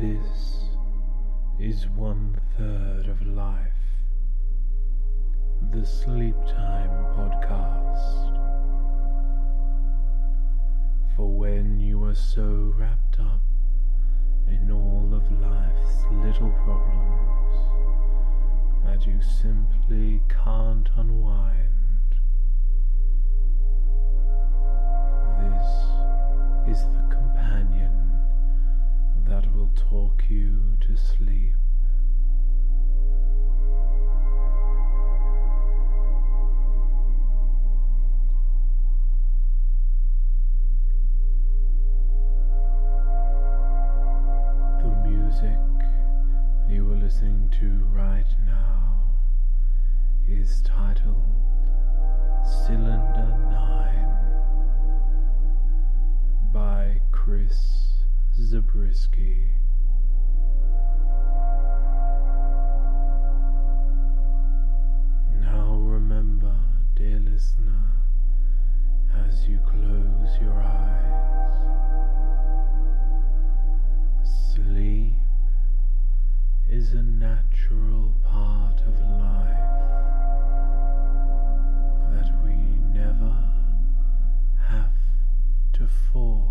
This is one third of life. The Sleep Time Podcast. For when you are so wrapped up in all of life's little problems that you simply can't unwind, this is the companion that will talk you to sleep. The music you are listening to right now is titled Cylinder 9 by Chris Zabriskie. Now remember, dear listener, as you close your eyes, sleep is a natural part of life that we never have to force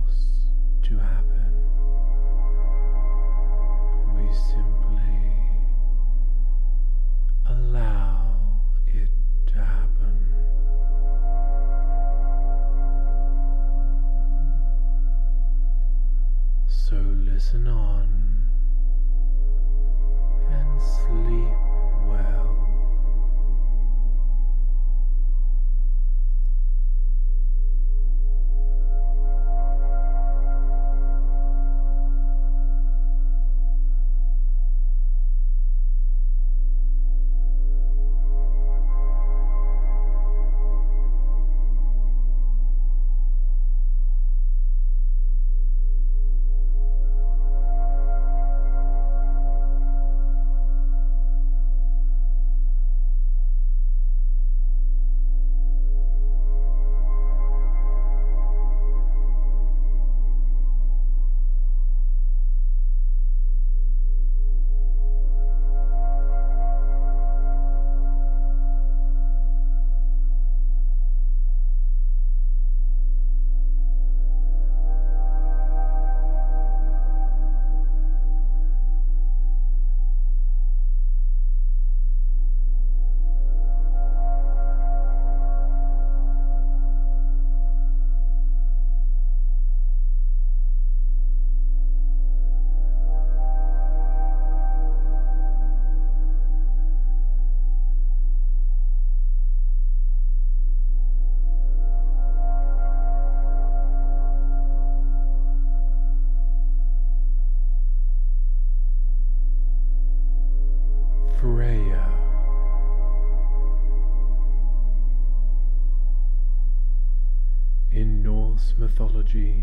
mythology,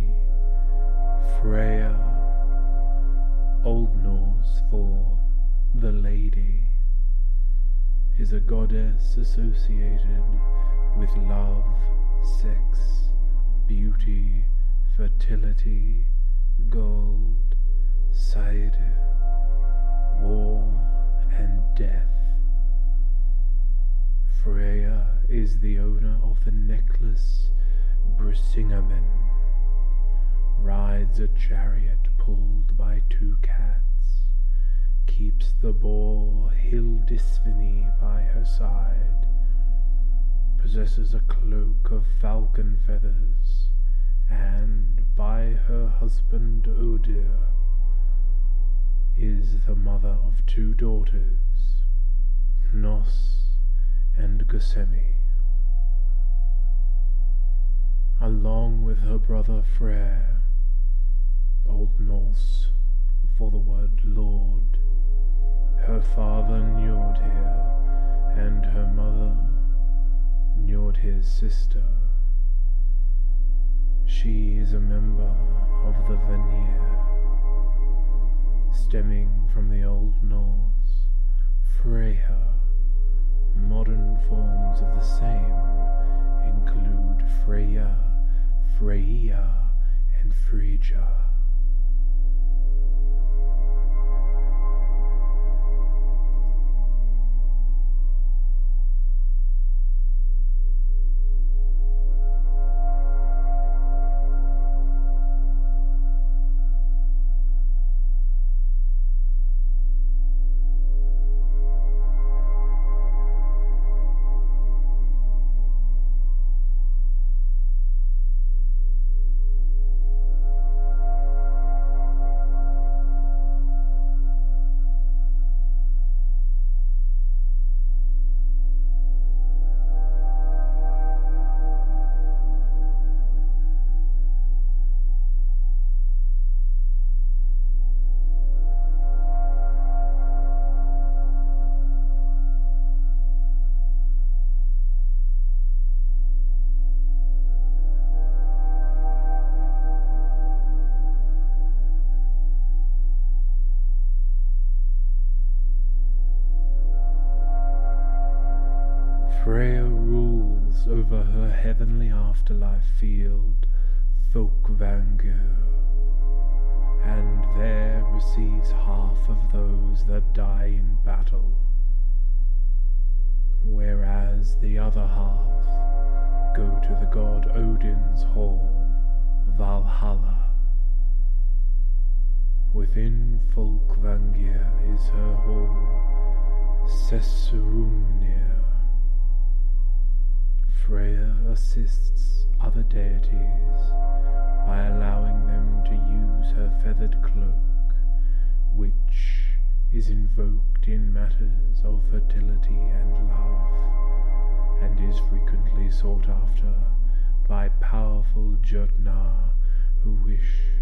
Freya, Old Norse for the Lady, is a goddess associated with love, sex, beauty, fertility, gold, cider, war, and death. Freya is the owner of the necklace Brisingamen, rides a chariot pulled by two cats, keeps the boar Hildisvini by her side, possesses a cloak of falcon feathers, and by her husband Odir is the mother of two daughters, Hnoss and Gersemi. Along with her brother Freyr, Old Norse for the word Lord, her father Njordhir, and her mother Njordhir's sister. She is a member of the Vanir, stemming from the Old Norse, Freyja. Modern forms of the same include Freya, Freya, and Freyja. Heavenly afterlife field, Folkvangir, and there receives half of those that die in battle, whereas the other half go to the god Odin's hall, Valhalla. Within Folkvangir is her hall, Sessrumnir. Freya assists other deities by allowing them to use her feathered cloak, which is invoked in matters of fertility and love, and is frequently sought after by powerful Jotnar who wish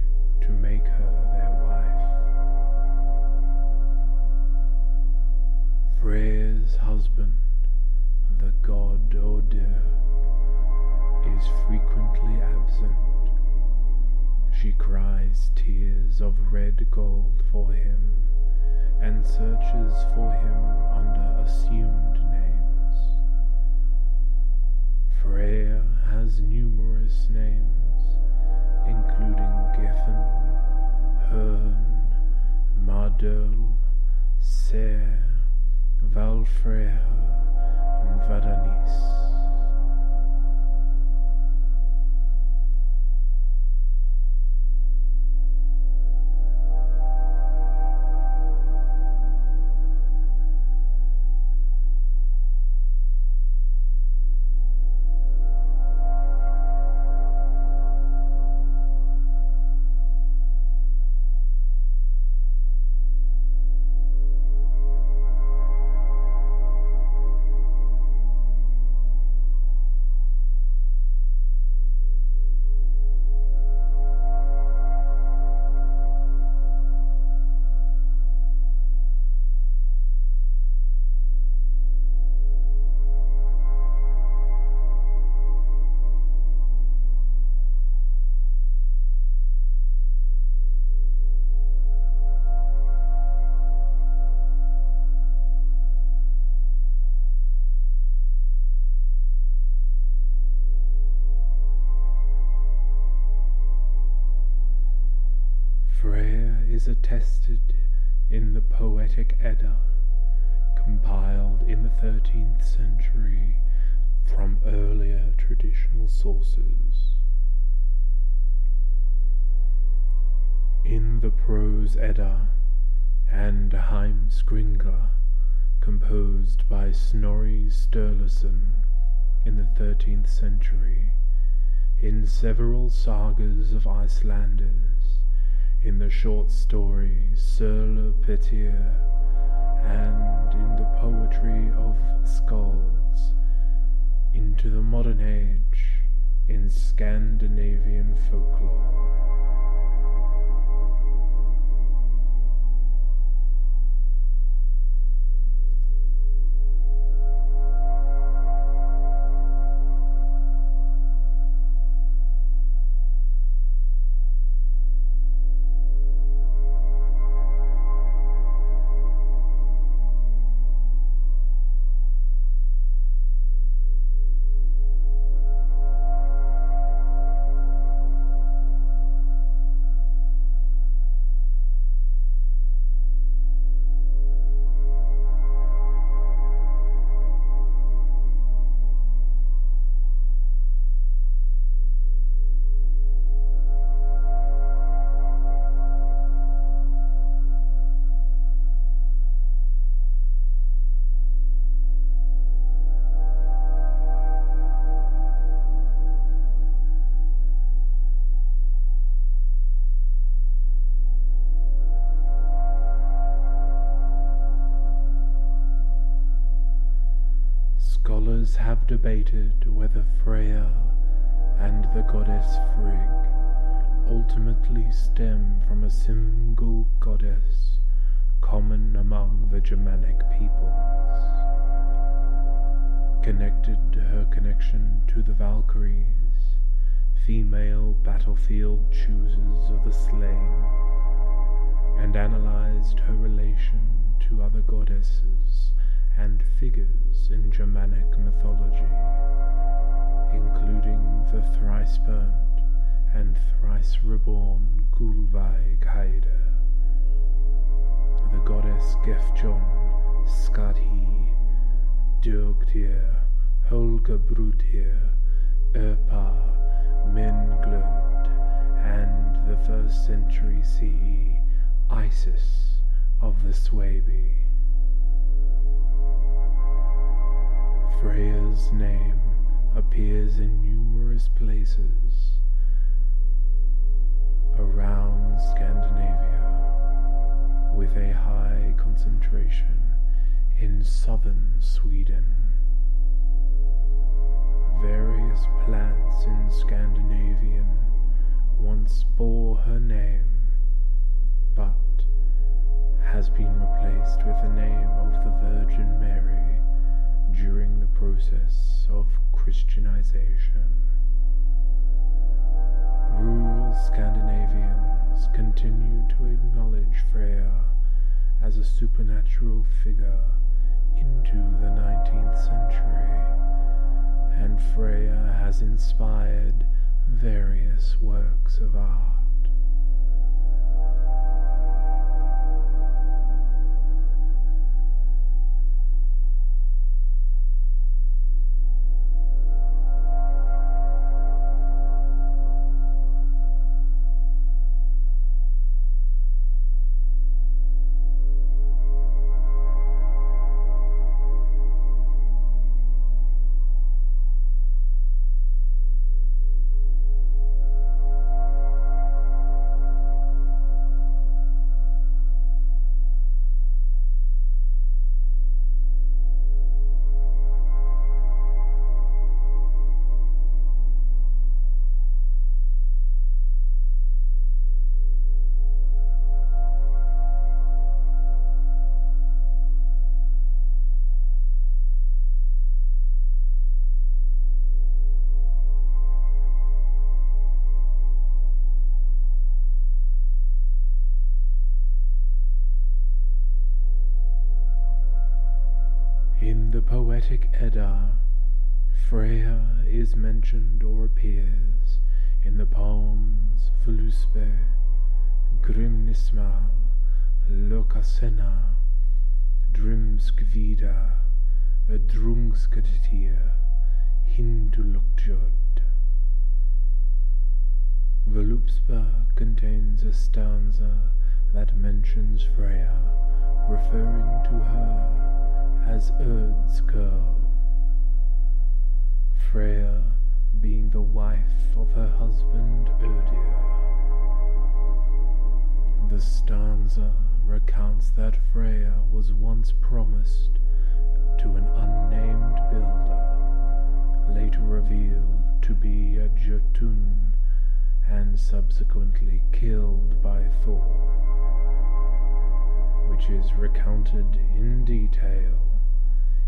She cries tears of red gold for him and searches for him under assumed names. Freya has numerous names, including Geffen, Hern, Mardel, Ser, Valfreyja, and Vanadis. Attested in the Poetic Edda, compiled in the 13th century from earlier traditional sources. In the Prose Edda and Heimskringla, composed by Snorri Sturluson in the 13th century, in several sagas of Icelanders, in the short story Sölupetyr, and in the poetry of skalds, into the modern age in Scandinavian folklore. Debated whether Freya and the goddess Frigg ultimately stem from a single goddess common among the Germanic peoples. Connected to her connection to the Valkyries, female battlefield choosers of the slain, and analyzed her relation to other goddesses and figures in Germanic mythology, including the thrice burnt and thrice reborn Gullveig Heide, the goddess Gefjon, Skadhi, Dyrgdir, Holgabrudhir, Irpa, Menglod, and the first century CE Isis of the Suebi. Freya's name appears in numerous places around Scandinavia, with a high concentration in southern Sweden. Various plants in Scandinavian once bore her name, but has been replaced with the name of the Virgin Mary during the process of Christianization. Rural Scandinavians continue to acknowledge Freya as a supernatural figure into the 19th century, and Freya has inspired various works of art. Poetic Edda, Freya is mentioned or appears in the poems Völuspá, Grimnismal, Lokasenna, Thrymskvida, Drungskadir, Hyndluljóð. Völuspá contains a stanza that mentions Freya, referring to her as Urd's girl. Freya being the wife of her husband Urdir. The stanza recounts that Freya was once promised to an unnamed builder, later revealed to be a Jotun and subsequently killed by Thor, which is recounted in detail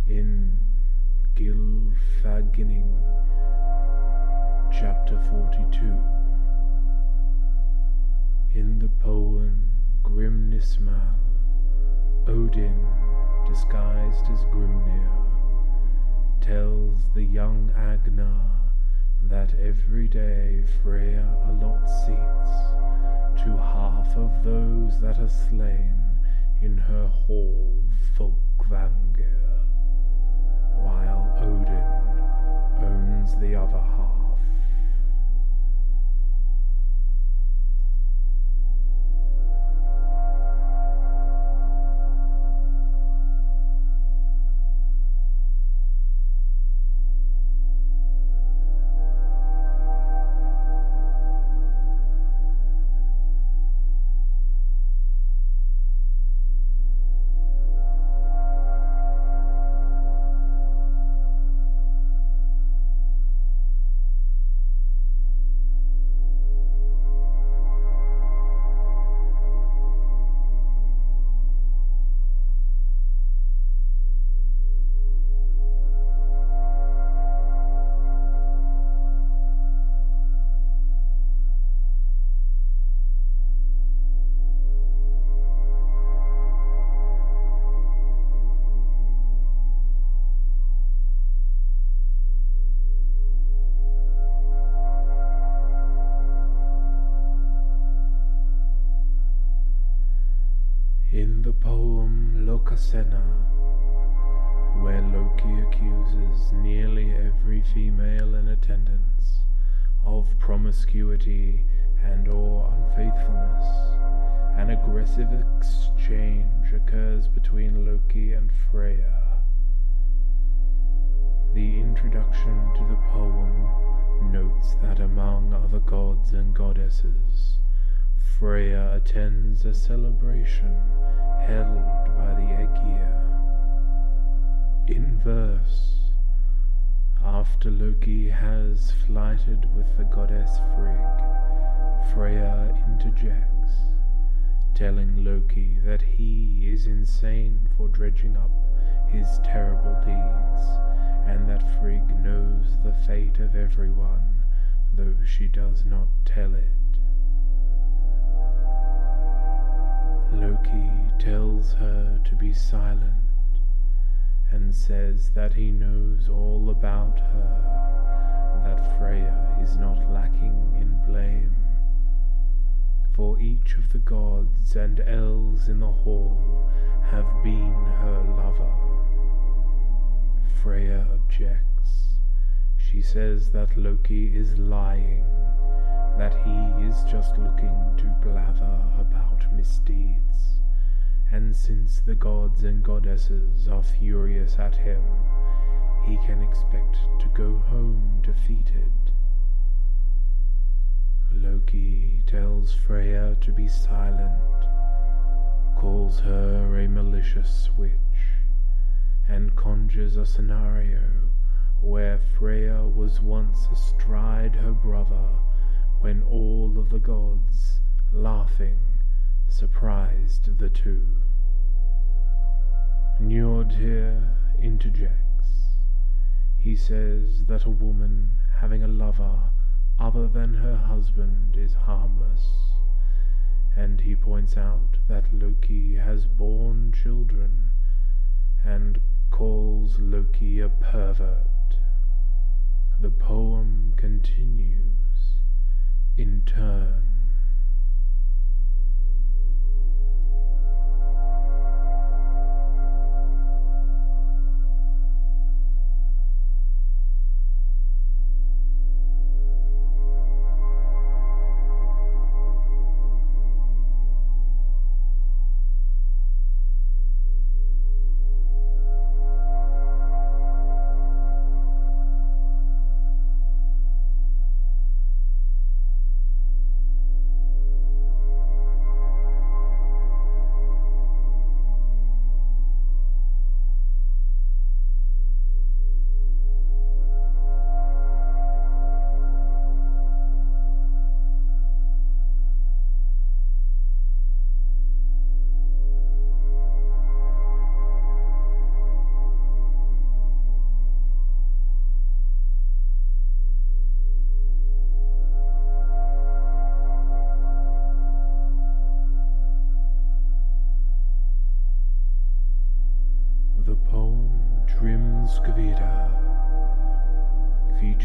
in Gylfaginning, chapter 42. In the poem Grimnismal, Odin, disguised as Grimnir, tells the young Agnar that every day Freya allots seats to half of those that are slain in her hall Folkvangr, while Odin owns the other half. Accuses nearly every female in attendance of promiscuity and or unfaithfulness, an aggressive exchange occurs between Loki and Freya. The introduction to the poem notes that among other gods and goddesses, Freya attends a celebration held by the Aegir. In verse, after Loki has flighted with the goddess Frigg, Freya interjects, telling Loki that he is insane for dredging up his terrible deeds, and that Frigg knows the fate of everyone, though she does not tell it. Loki tells her to be silent and says that he knows all about her, that Freya is not lacking in blame. For each of the gods and elves in the hall have been her lover. Freya objects. She says that Loki is lying that he is just looking to blather about misdeeds, and since the gods and goddesses are furious at him, he can expect to go home defeated. Loki tells Freya to be silent, calls her a malicious witch, and conjures a scenario where Freya was once astride her brother when all of the gods, laughing, surprised the two. Njordr interjects. He says that a woman having a lover other than her husband is harmless, and he points out that Loki has borne children and calls Loki a pervert. The poem continues in turn.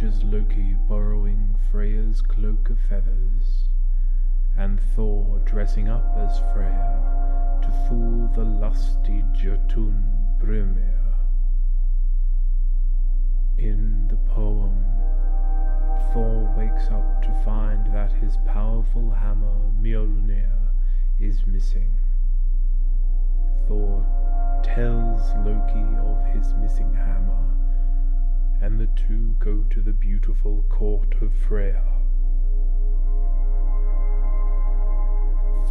Features Loki borrowing Freya's cloak of feathers and Thor dressing up as Freya to fool the lusty Jotun Brimir. In the poem, Thor wakes up to find that his powerful hammer Mjolnir is missing. Thor tells Loki of his missing hammer, and the two go to the beautiful court of Freya.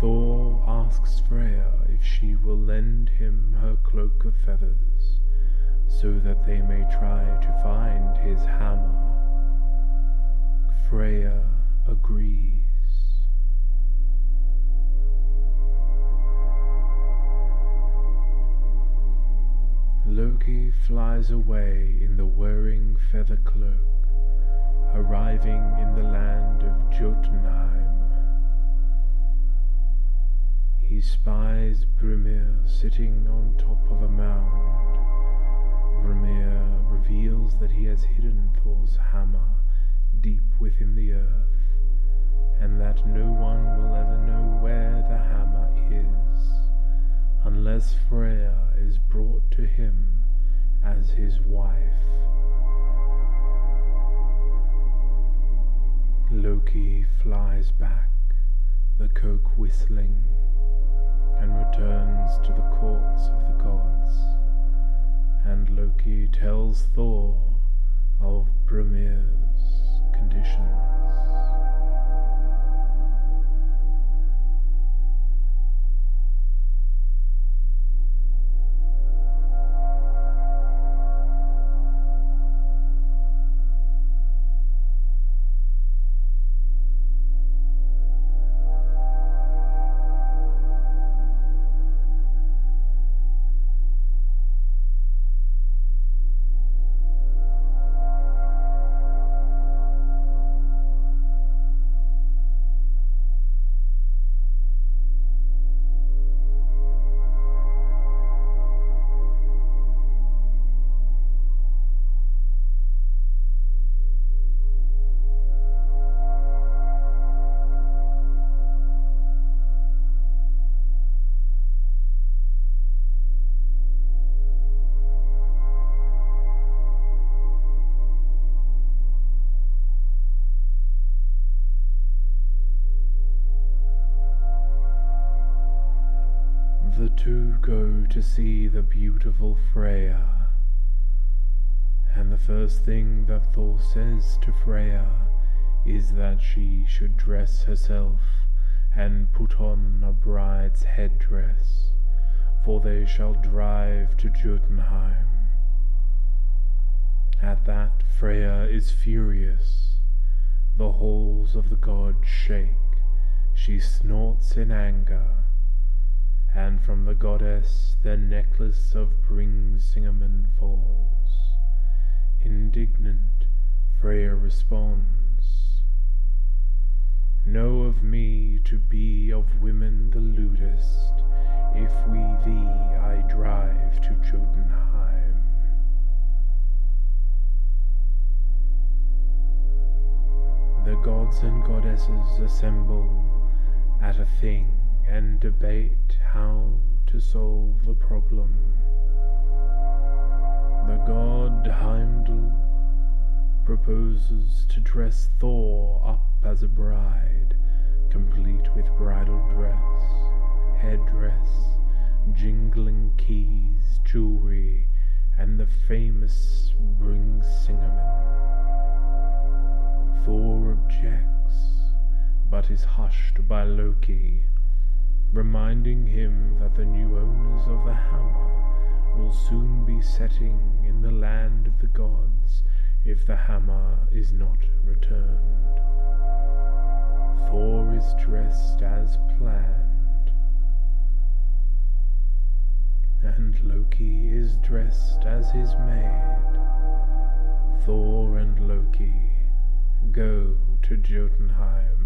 Thor asks Freya if she will lend him her cloak of feathers so that they may try to find his hammer. Freya agrees. Loki flies away in the whirring feather cloak, arriving in the land of Jotunheim. He spies Brimir sitting on top of a mound. Brimir reveals that he has hidden Thor's hammer deep within the earth, and that no one will ever know where the hammer is unless Freya is brought to him as his wife. Loki flies back, the coke whistling, and returns to the courts of the gods. And Loki tells Thor of Brimir's conditions. To see the beautiful Freya. And the first thing that Thor says to Freya is that she should dress herself and put on a bride's headdress, for they shall drive to Jotunheim. At that, Freya is furious. The halls of the gods shake. She snorts in anger and from the goddess the necklace of Brisingamen falls. Indignant, Freya responds, Know of me to be of women the lewdest, if we thee I drive to Jotunheim. The gods and goddesses assemble at a thing and debate how to solve the problem. The god Heimdall proposes to dress Thor up as a bride, complete with bridal dress, headdress, jingling keys, jewelry, and the famous Brisingamen. Thor objects, but is hushed by Loki reminding him that the new owners of the hammer will soon be setting in the land of the gods if the hammer is not returned. Thor is dressed as planned, and Loki is dressed as his maid. Thor and Loki go to Jotunheim.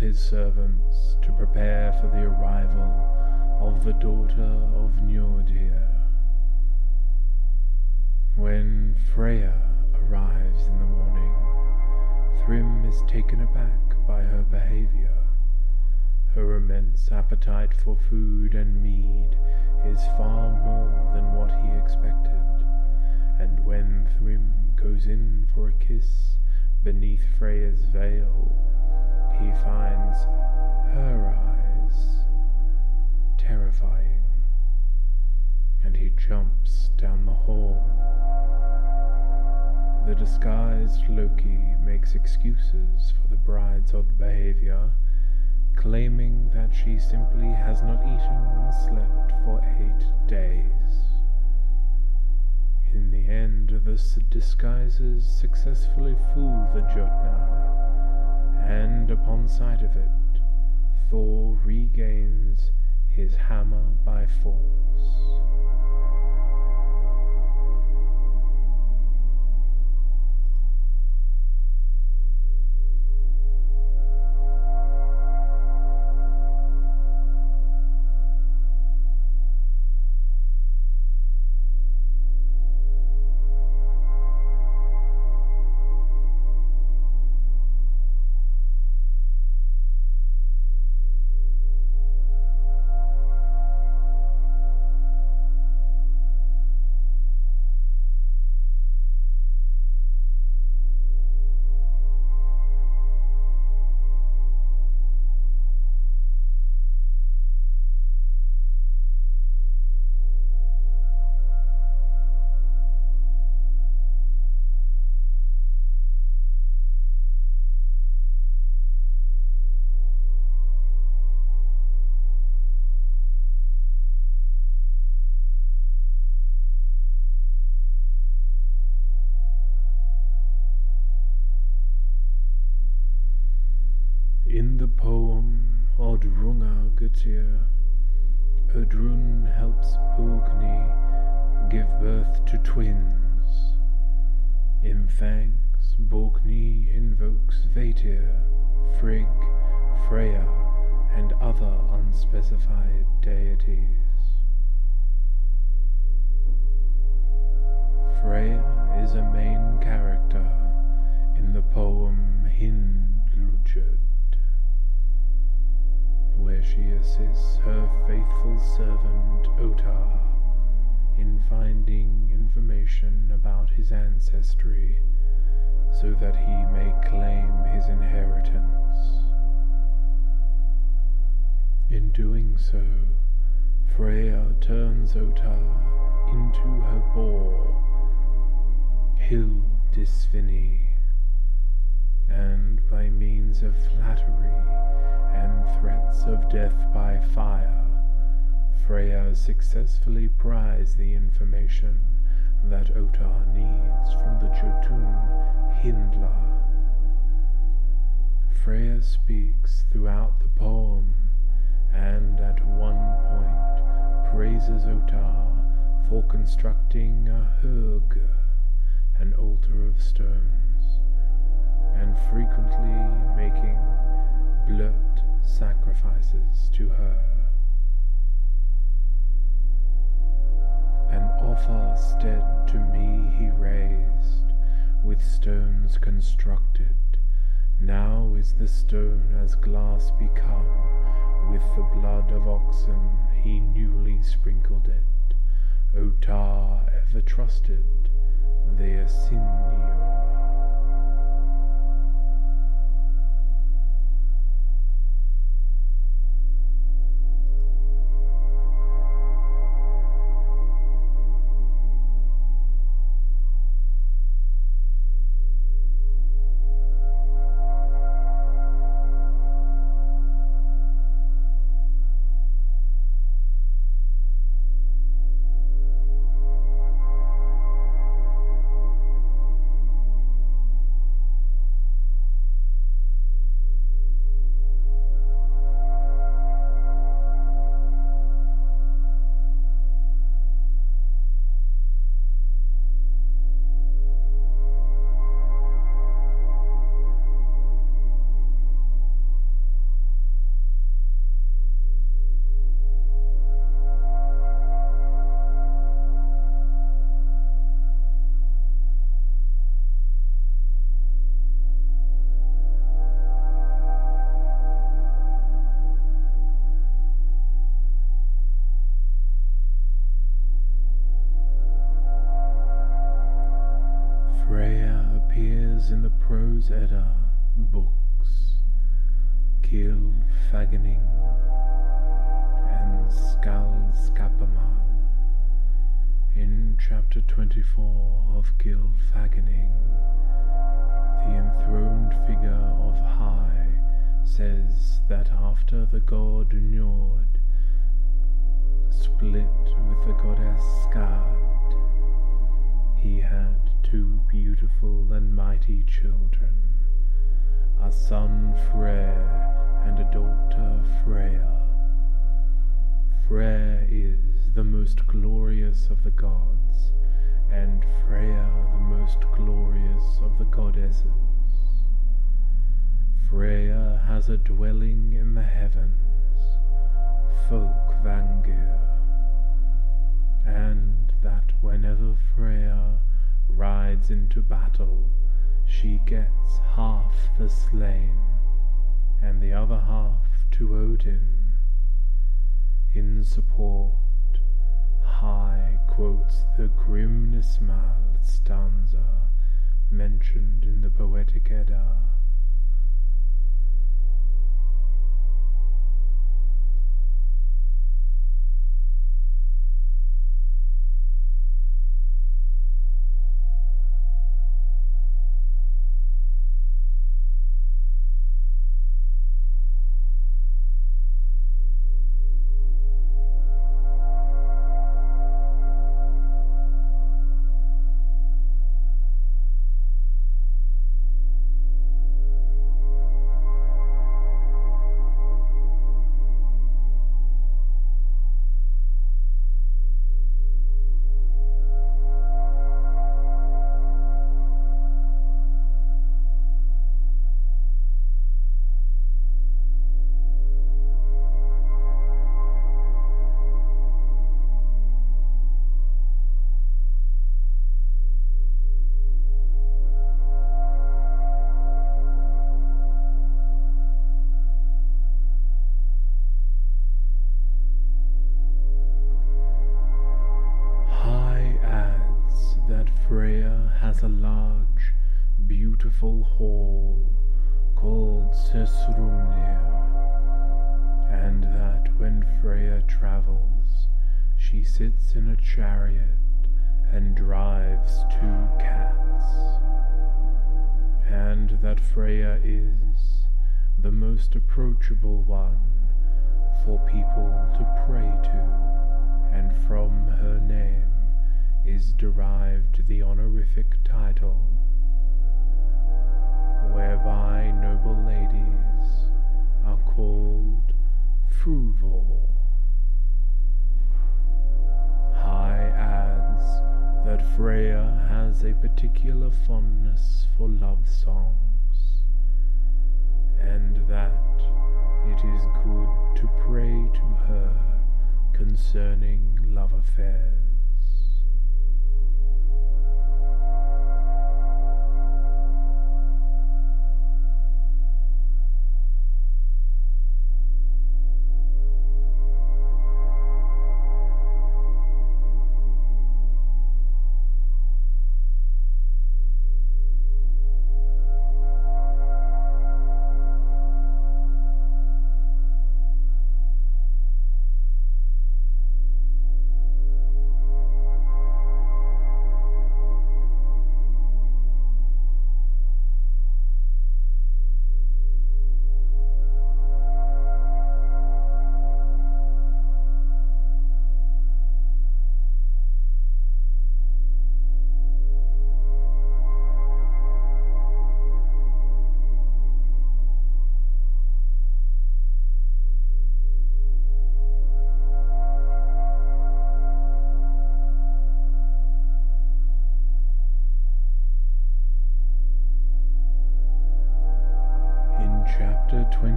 His servants to prepare for the arrival of the daughter of Njordir. When Freya arrives in the morning, Thrym is taken aback by her behavior. Her immense appetite for food and mead is far more than what he expected, and when Thrym goes in for a kiss beneath Freya's veil, he finds her eyes terrifying, and he jumps down the hall. The disguised Loki makes excuses for the bride's odd behavior, claiming that she simply has not eaten or slept for eight days. In the end, the disguises successfully fool the Jotnar, and upon sight of it, Thor regains his hammer by force. Invokes Frigg, Freya, and other unspecified deities. Freya is a main character in the poem Hyndluljóð where she assists her faithful servant Ottar in finding information about his ancestry so that he may claim his inheritance. In doing so, Freya turns Ottar into her boar, Hildisvini, and by means of flattery and threats of death by fire, Freya successfully pries the information that Ottar needs from the Jotun Hyndla. Freya speaks throughout the poem and at one point praises Ottar for constructing a hurg, an altar of stones, and frequently making blót sacrifices to her. An offer stead to me he raised, with stones constructed. Now is the stone as glass become, with the blood of oxen he newly sprinkled it. Ottar ever trusted the Ásynjur. Edda books, Gil Fagening and Skáldskaparmál. In chapter 24 of Gil Fagening, the enthroned figure of High says that after the god Njord split with the goddess Skadi, he had two beautiful and mighty children, a son Freyr and a daughter Freya. Freyr is the most glorious of the gods, and Freya the most glorious of the goddesses. Freya has a dwelling in the heavens, Folkvangir, and that whenever Freya rides into battle, she gets half the slain, and the other half to Odin. In support, High quotes the Grimnismal stanza mentioned in the Poetic Edda. Hall called Sessrúmnir, and that when Freya travels, she sits in a chariot and drives two cats, and that Freya is the most approachable one for people to pray to, and from her name is derived the honorific title whereby noble ladies are called Fruvor. High adds that Freya has a particular fondness for love songs, and that it is good to pray to her concerning love affairs.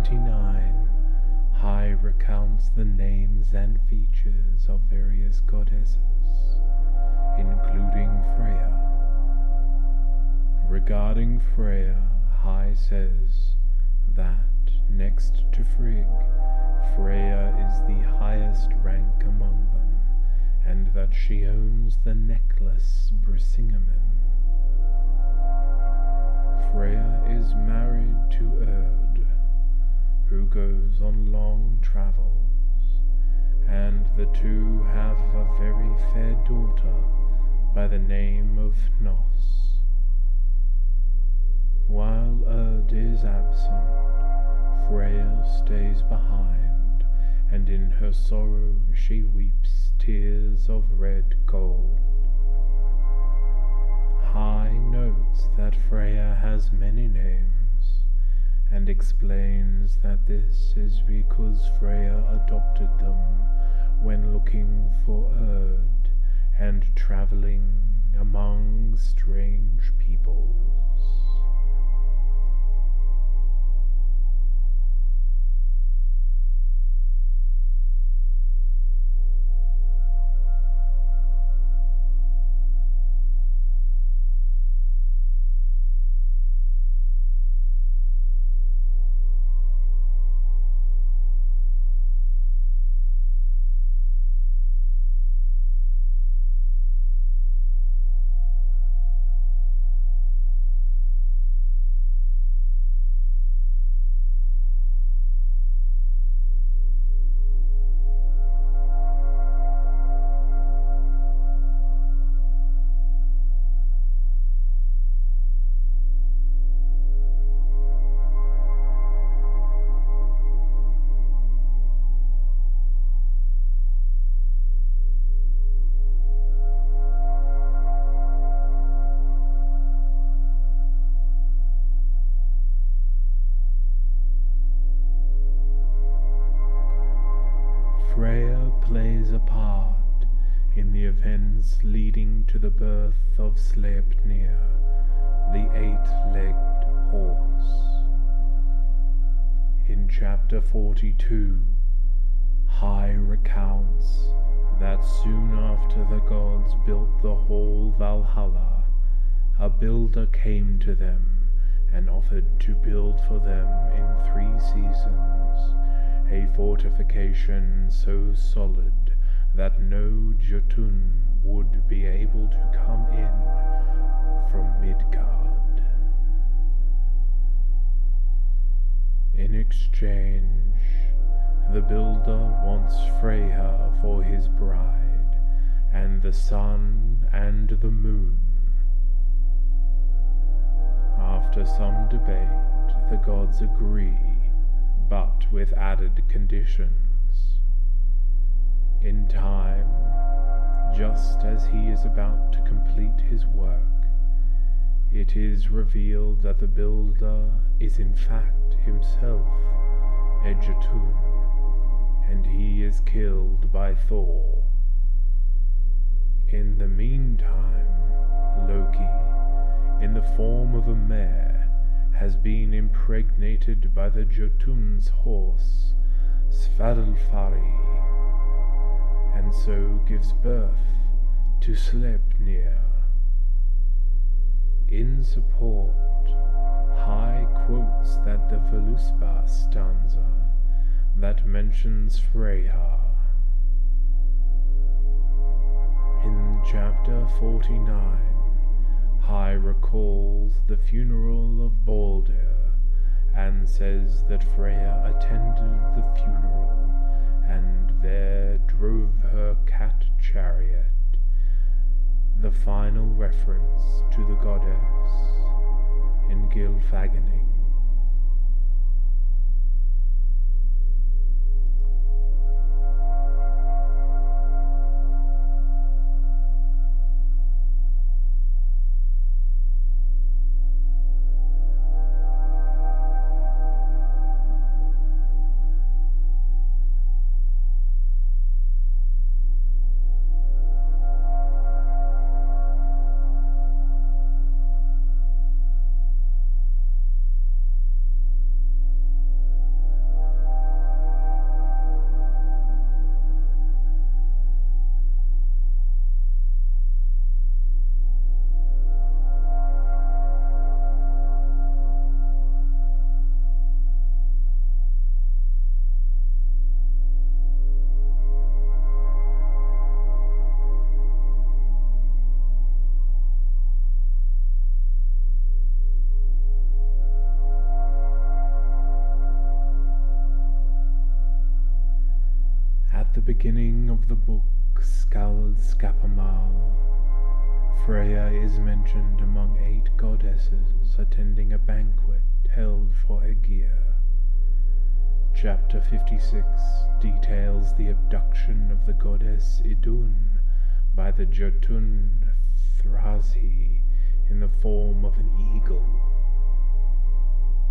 29, High recounts the names and features of various goddesses, including Freya. Regarding Freya, High says that next to Frigg, Freya is the highest rank among them, and that she owns the necklace Brisingamen. Freya is married to Erd, who goes on long travels, and the two have a very fair daughter by the name of Hnoss. While Erd is absent, Freya stays behind, and in her sorrow she weeps tears of red gold. High notes that Freya has many names and explains that this is because Freya adopted them when looking for Erd and traveling among 42, High recounts that soon after the gods built the hall Valhalla, a builder came to them and offered to build for them in three seasons a fortification so solid that no Jotun would be able to come in from Midgard. In exchange, the builder wants Freyja for his bride, and the sun and the moon. After some debate, the gods agree but with added conditions. In time, just as he is about to complete his work, it is revealed that the builder is in fact himself a Jotun, and he is killed by Thor. In the meantime, Loki, in the form of a mare, has been impregnated by the Jotun's horse, Svadilfari, and so gives birth to Sleipnir. In support, High quotes that the Völuspá stanza that mentions Freyja. In chapter 49, High recalls the funeral of Balder and says that Freya attended the funeral and there drove her cat chariot, the final reference to the goddess in Gylfaginning. opening the book Skáldskaparmál, Freya is mentioned among eight goddesses attending a banquet held for Aegir. Chapter 56 details the abduction of the goddess Idun by the Jotun Thiazi in the form of an eagle.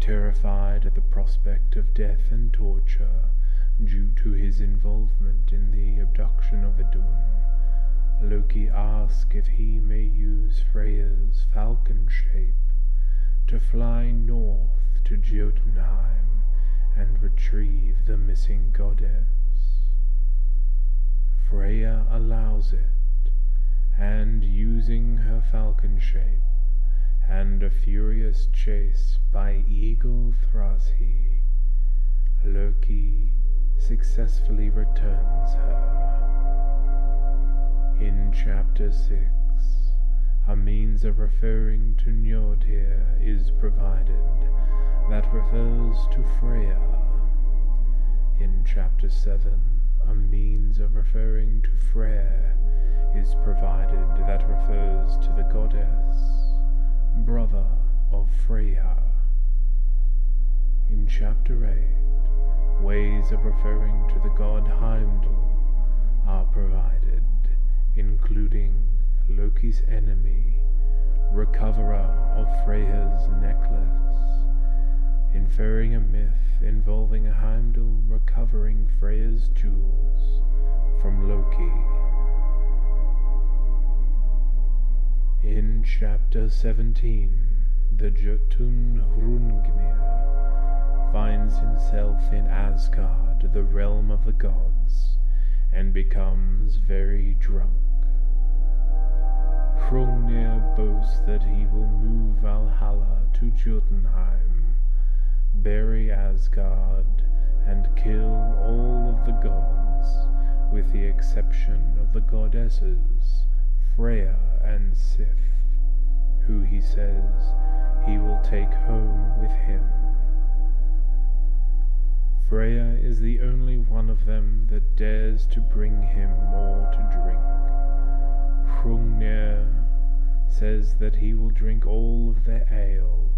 Terrified at the prospect of death and torture due to his involvement in the abduction of Idun, Loki asks if he may use Freya's falcon shape to fly north to Jotunheim and retrieve the missing goddess. Freya allows it, and using her falcon shape and a furious chase by Eagle Thiazi, Loki successfully returns her. In chapter 6, a means of referring to Njörðr is provided that refers to Freya. In chapter 7, a means of referring to Freyr is provided that refers to the goddess, brother of Freya. In chapter 8, ways of referring to the god Heimdall are provided, including Loki's enemy, recoverer of Freya's necklace, inferring a myth involving Heimdall recovering Freya's jewels from Loki. In chapter 17, the Jotun Hrungnir finds himself in Asgard, the realm of the gods, and becomes very drunk. Hrungnir boasts that he will move Valhalla to Jotunheim, bury Asgard, and kill all of the gods, with the exception of the goddesses Freya and Sif, who he says he will take home with him. Freya is the only one of them that dares to bring him more to drink. Hrungnir says that he will drink all of their ale.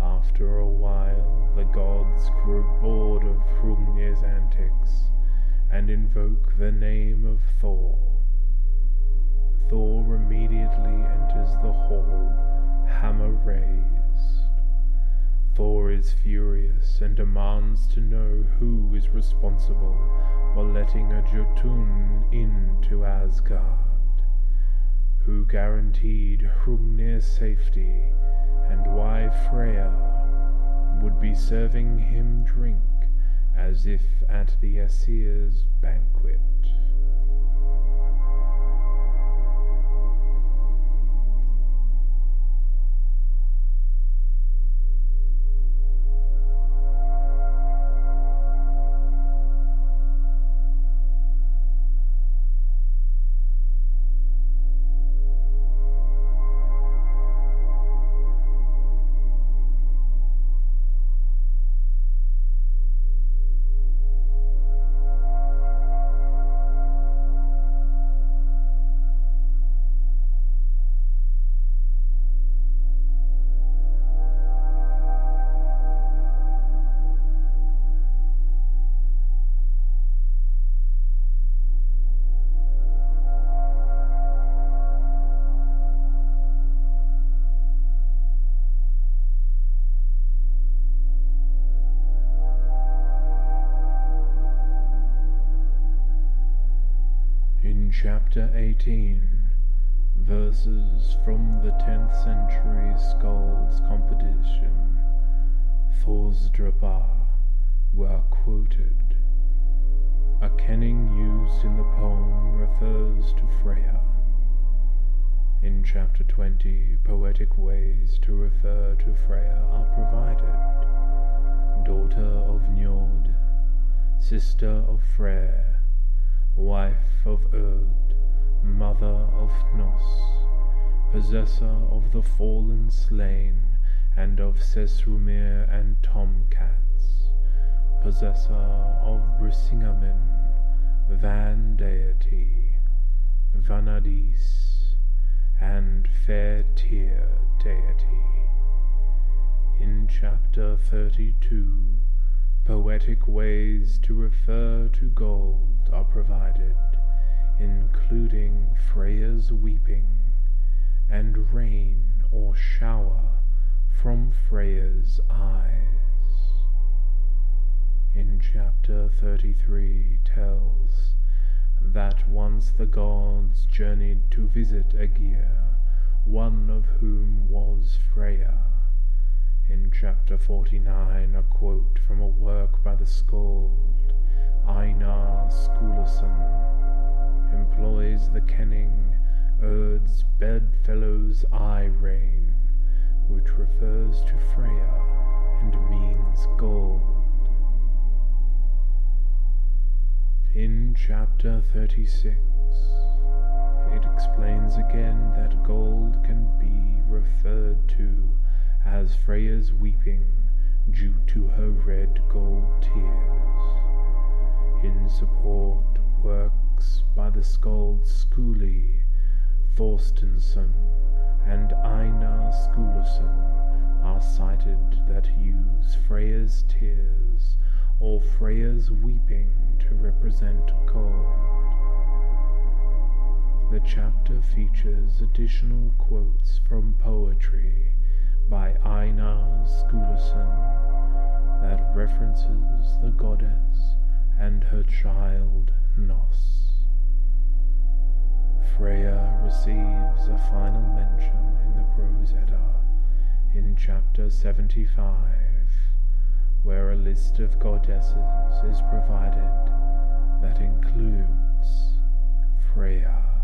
After a while, the gods grow bored of Hrungnir's antics and invoke the name of Thor. Thor immediately enters the hall, hammer raised. Thor is furious and demands to know who is responsible for letting a Jotun into Asgard who guaranteed Hrungnir's safety, and why Freya would be serving him drink as if at the Aesir's banquet. Chapter 18, verses from the 10th century Skalds competition, Thorsdrapa, were quoted. A kenning used in the poem refers to Freya. In chapter 20, poetic ways to refer to Freya are provided. Daughter of Njord, sister of Freyr, wife of Erd, mother of Hnoss, possessor of the fallen slain, and of Sessrúmnir and Tomcats, possessor of Brisingamen, van deity, Vanadis, and fair tear deity. In chapter 32, poetic ways to refer to gold are provided, including Freya's weeping and rain or shower from Freya's eyes. In chapter 33 tells that once the gods journeyed to visit Aegir, one of whom was Freya. In chapter 49, a quote from a work by the skald Einar Skulason employs the kenning Urd's bedfellow's eye rain, which refers to Freya and means gold. In chapter 36, it explains again that gold can be referred to as Freya's weeping due to her red gold tears. In support, works by the skald Skuli Thorsteinsson and Einar Skulason are cited that use Freya's tears or Freya's weeping to represent cold. The chapter features additional quotes from poetry by Einar Skulason that references the goddess and her child Hnoss. Freya receives a final mention in the Prose Edda in chapter 75, where a list of goddesses is provided that includes Freya.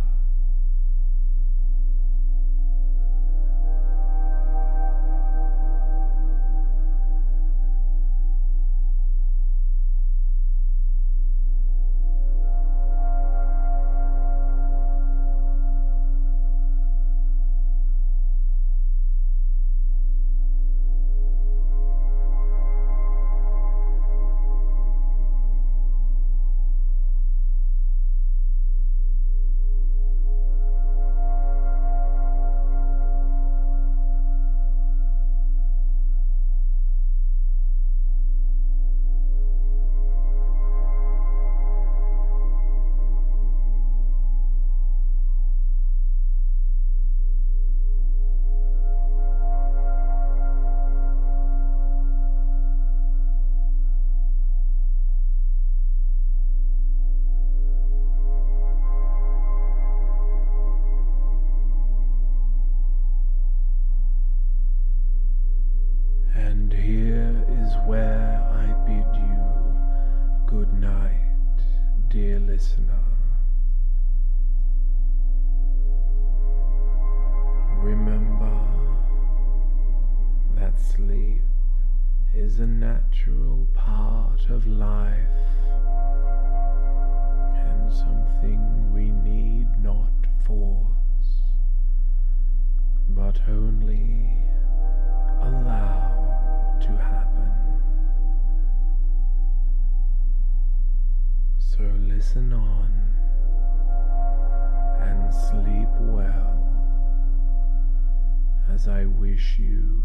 wish you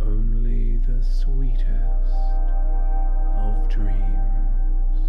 only the sweetest of dreams.